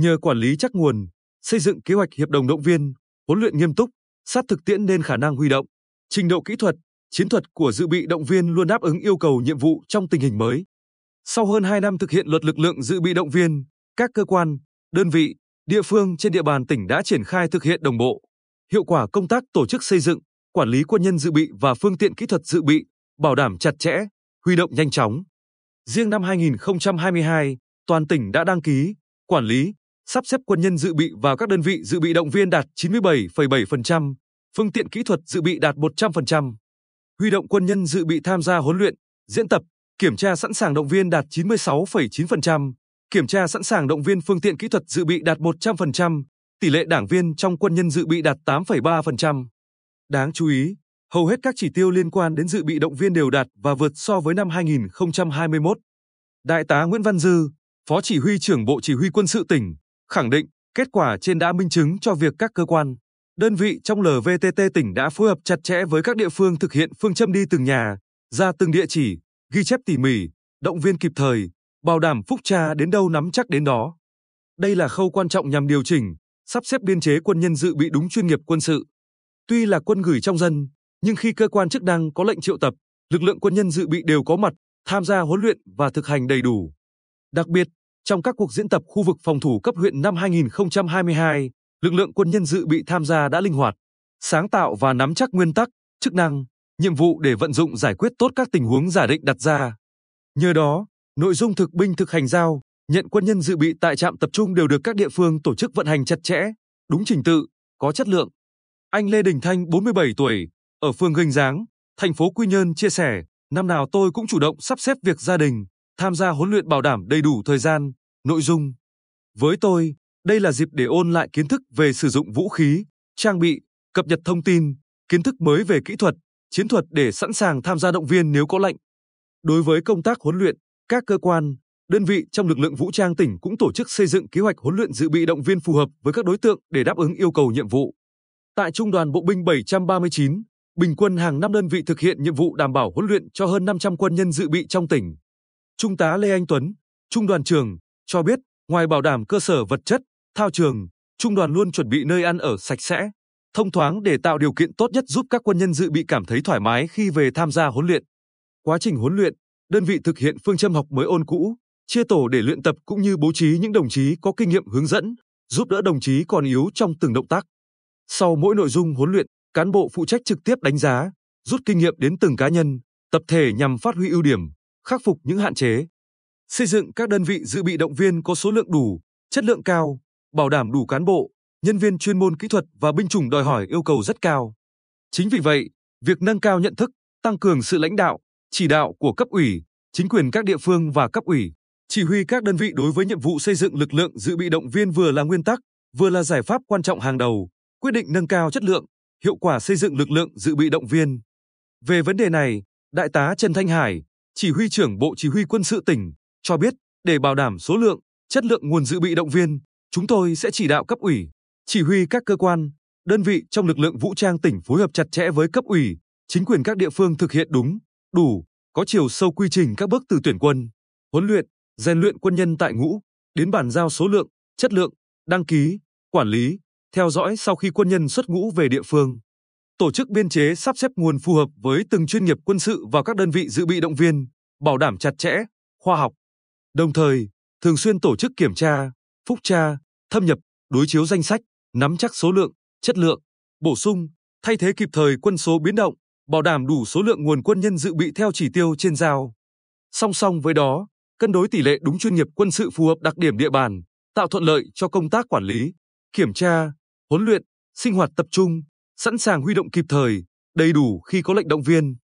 Nhờ quản lý chắc nguồn, xây dựng kế hoạch hiệp đồng động viên, huấn luyện nghiêm túc, sát thực tiễn nên khả năng huy động, trình độ kỹ thuật, chiến thuật của dự bị động viên luôn đáp ứng yêu cầu nhiệm vụ trong tình hình mới. Sau hơn 2 năm thực hiện luật lực lượng dự bị động viên, các cơ quan, đơn vị, địa phương trên địa bàn tỉnh đã triển khai thực hiện đồng bộ, hiệu quả công tác tổ chức xây dựng, quản lý quân nhân dự bị và phương tiện kỹ thuật dự bị, bảo đảm chặt chẽ, huy động nhanh chóng. Riêng năm 2022, toàn tỉnh đã đăng ký, quản lý, sắp xếp quân nhân dự bị vào các đơn vị dự bị động viên đạt 97,7%, phương tiện kỹ thuật dự bị đạt 100%. Huy động quân nhân dự bị tham gia huấn luyện, diễn tập, kiểm tra sẵn sàng động viên đạt 96,9%, kiểm tra sẵn sàng động viên phương tiện kỹ thuật dự bị đạt 100%, tỷ lệ đảng viên trong quân nhân dự bị đạt 8,3%. Đáng chú ý, hầu hết các chỉ tiêu liên quan đến dự bị động viên đều đạt và vượt so với năm 2021. Đại tá Nguyễn Văn Dư, Phó Chỉ huy trưởng Bộ Chỉ huy Quân sự tỉnh, khẳng định kết quả trên đã minh chứng cho việc các cơ quan, đơn vị trong LVTT tỉnh đã phối hợp chặt chẽ với các địa phương thực hiện phương châm đi từng nhà, ra từng địa chỉ, ghi chép tỉ mỉ, động viên kịp thời, bảo đảm phúc tra đến đâu nắm chắc đến đó. Đây là khâu quan trọng nhằm điều chỉnh, sắp xếp biên chế quân nhân dự bị đúng chuyên nghiệp quân sự. Tuy là quân gửi trong dân, nhưng khi cơ quan chức năng có lệnh triệu tập, lực lượng quân nhân dự bị đều có mặt, tham gia huấn luyện và thực hành đầy đủ. Đặc biệt, trong các cuộc diễn tập khu vực phòng thủ cấp huyện năm 2022, lực lượng quân nhân dự bị tham gia đã linh hoạt, sáng tạo và nắm chắc nguyên tắc, chức năng, nhiệm vụ để vận dụng giải quyết tốt các tình huống giả định đặt ra. Nhờ đó, nội dung thực binh thực hành giao, nhận quân nhân dự bị tại trạm tập trung đều được các địa phương tổ chức vận hành chặt chẽ, đúng trình tự, có chất lượng. Anh Lê Đình Thanh, 47 tuổi, ở phường Gành Giáng, thành phố Quy Nhơn chia sẻ, năm nào tôi cũng chủ động sắp xếp việc gia đình, tham gia huấn luyện bảo đảm đầy đủ thời gian, nội dung. Với tôi, đây là dịp để ôn lại kiến thức về sử dụng vũ khí, trang bị, cập nhật thông tin, kiến thức mới về kỹ thuật, chiến thuật để sẵn sàng tham gia động viên nếu có lệnh. Đối với công tác huấn luyện, các cơ quan, đơn vị trong lực lượng vũ trang tỉnh cũng tổ chức xây dựng kế hoạch huấn luyện dự bị động viên phù hợp với các đối tượng để đáp ứng yêu cầu nhiệm vụ. Tại Trung đoàn Bộ binh 739, bình quân hàng năm đơn vị thực hiện nhiệm vụ đảm bảo huấn luyện cho hơn 500 quân nhân dự bị trong tỉnh. Trung tá Lê Anh Tuấn, Trung đoàn trưởng, cho biết, ngoài bảo đảm cơ sở vật chất, thao trường, Trung đoàn luôn chuẩn bị nơi ăn ở sạch sẽ, thông thoáng để tạo điều kiện tốt nhất giúp các quân nhân dự bị cảm thấy thoải mái khi về tham gia huấn luyện. Quá trình huấn luyện, đơn vị thực hiện phương châm học mới ôn cũ, chia tổ để luyện tập cũng như bố trí những đồng chí có kinh nghiệm hướng dẫn, giúp đỡ đồng chí còn yếu trong từng động tác. Sau mỗi nội dung huấn luyện, cán bộ phụ trách trực tiếp đánh giá, rút kinh nghiệm đến từng cá nhân, tập thể nhằm phát huy ưu điểm, khắc phục những hạn chế. Xây dựng các đơn vị dự bị động viên có số lượng đủ, chất lượng cao, bảo đảm đủ cán bộ, nhân viên chuyên môn kỹ thuật và binh chủng đòi hỏi yêu cầu rất cao. Chính vì vậy, việc nâng cao nhận thức, tăng cường sự lãnh đạo, chỉ đạo của cấp ủy, chính quyền các địa phương và cấp ủy, chỉ huy các đơn vị đối với nhiệm vụ xây dựng lực lượng dự bị động viên vừa là nguyên tắc, vừa là giải pháp quan trọng hàng đầu, quyết định nâng cao chất lượng, hiệu quả xây dựng lực lượng dự bị động viên. Về vấn đề này, Đại tá Trần Thanh Hải, chỉ huy trưởng Bộ Chỉ huy Quân sự tỉnh, cho biết để bảo đảm số lượng, chất lượng nguồn dự bị động viên, chúng tôi sẽ chỉ đạo cấp ủy, chỉ huy các cơ quan, đơn vị trong lực lượng vũ trang tỉnh phối hợp chặt chẽ với cấp ủy, chính quyền các địa phương thực hiện đúng, đủ, có chiều sâu quy trình các bước từ tuyển quân, huấn luyện, rèn luyện quân nhân tại ngũ, đến bàn giao số lượng, chất lượng, đăng ký, quản lý, theo dõi sau khi quân nhân xuất ngũ về địa phương. Tổ chức biên chế sắp xếp nguồn phù hợp với từng chuyên nghiệp quân sự vào các đơn vị dự bị động viên, bảo đảm chặt chẽ, khoa học. Đồng thời, thường xuyên tổ chức kiểm tra, phúc tra, thâm nhập, đối chiếu danh sách, nắm chắc số lượng, chất lượng, bổ sung, thay thế kịp thời quân số biến động, bảo đảm đủ số lượng nguồn quân nhân dự bị theo chỉ tiêu trên giao. Song song với đó, cân đối tỷ lệ đúng chuyên nghiệp quân sự phù hợp đặc điểm địa bàn, tạo thuận lợi cho công tác quản lý, kiểm tra, huấn luyện, sinh hoạt tập trung, sẵn sàng huy động kịp thời, đầy đủ khi có lệnh động viên.